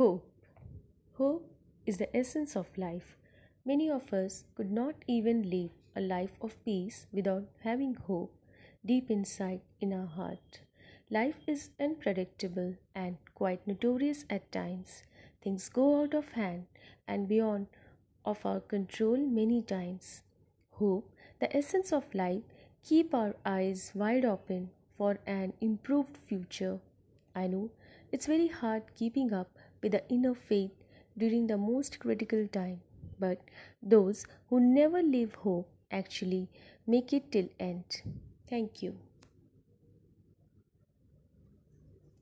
Hope. Hope is the essence of life. Many of us could not even live a life of peace without having hope deep inside in our heart. Life is unpredictable and quite notorious at times. Things go out of hand and beyond of our control many times. Hope, the essence of life, keep our eyes wide open for an improved future. I know it's very hard keeping up with the inner faith during the most critical time, but those who never leave hope actually make it till end. Thank you.